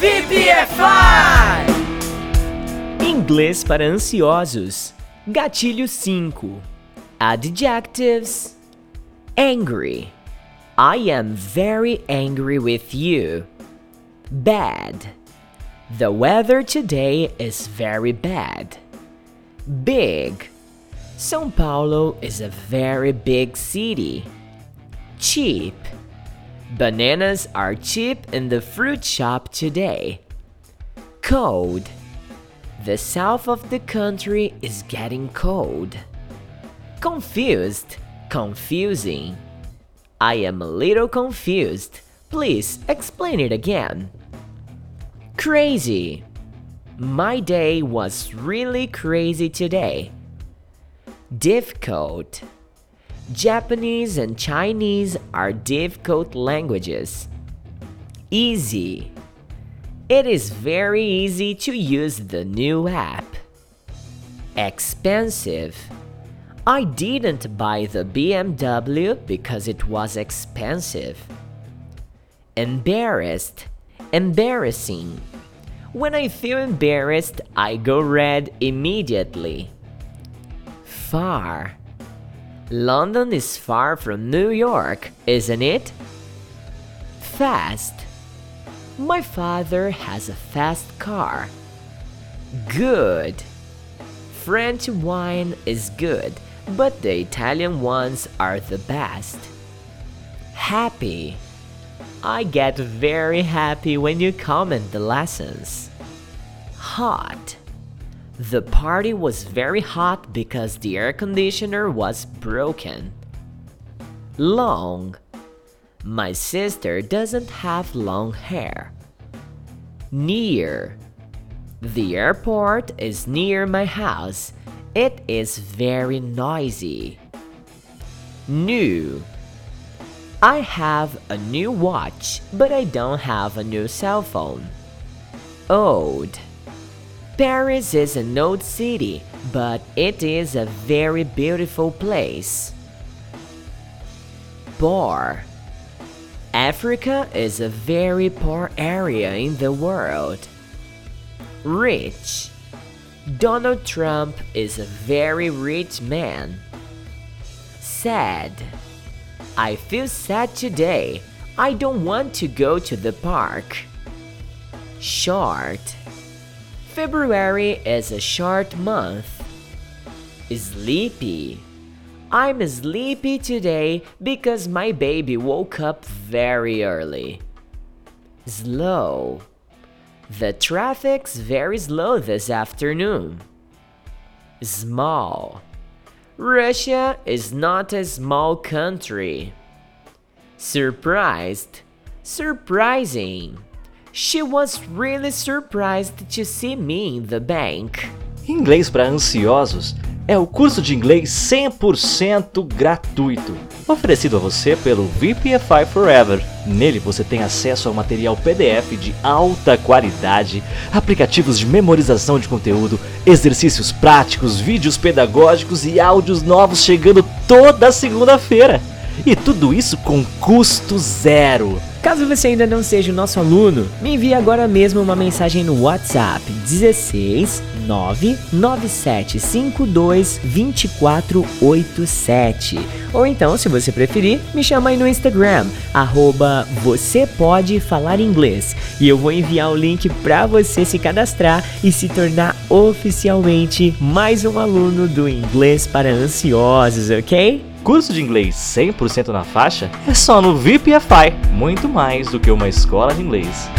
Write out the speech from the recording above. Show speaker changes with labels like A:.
A: VPFI!
B: Inglês para ansiosos. Gatilho 5. Adjectives. Angry. I am very angry with you. Bad. The weather today is very bad. Big. São Paulo is a very big city. Cheap. Bananas are cheap in the fruit shop today. Cold. The south of the country is getting cold. Confused. Confusing. I am a little confused. Please explain it again. Crazy. My day was really crazy today. Difficult. Japanese and Chinese are difficult languages. Easy. It is very easy to use the new app. Expensive. I didn't buy the BMW because it was expensive. Embarrassed. Embarrassing. When I feel embarrassed, I go red immediately. Far. London is far from New York, isn't it? Fast. My father has a fast car. Good. French wine is good, but the Italian ones are the best. Happy. I get very happy when you comment the lessons. Hot. The party was very hot because the air conditioner was broken. Long. My sister doesn't have long hair. Near. The airport is near my house. It is very noisy. New. I have a new watch, but I don't have a new cell phone. Old. Paris is an old city, but it is a very beautiful place. Poor. Africa is a very poor area in the world. Rich. Donald Trump is a very rich man. Sad. I feel sad today. I don't want to go to the park. Short. February is a short month. Sleepy. I'm sleepy today because my baby woke up very early. Slow. The traffic's very slow this afternoon. Small. Russia is not a small country. Surprised. Surprising. She was really surprised to see me in the bank.
C: Inglês para ansiosos é o curso de inglês 100% gratuito, oferecido a você pelo VPFI Forever. Nele você tem acesso ao material PDF de alta qualidade, aplicativos de memorização de conteúdo, exercícios práticos, vídeos pedagógicos e áudios novos chegando toda segunda-feira. E tudo isso com custo zero.
B: Caso você ainda não seja o nosso aluno, me envie agora mesmo uma mensagem no WhatsApp 16 99752 2487. Ou então, se você preferir, me chama aí no Instagram, arroba você pode falar inglês. E eu vou enviar o link para você se cadastrar e se tornar oficialmente mais um aluno do Inglês para Ansiosos, ok?
C: Curso de inglês 100% na faixa é só no VPFI, muito mais do que uma escola de inglês.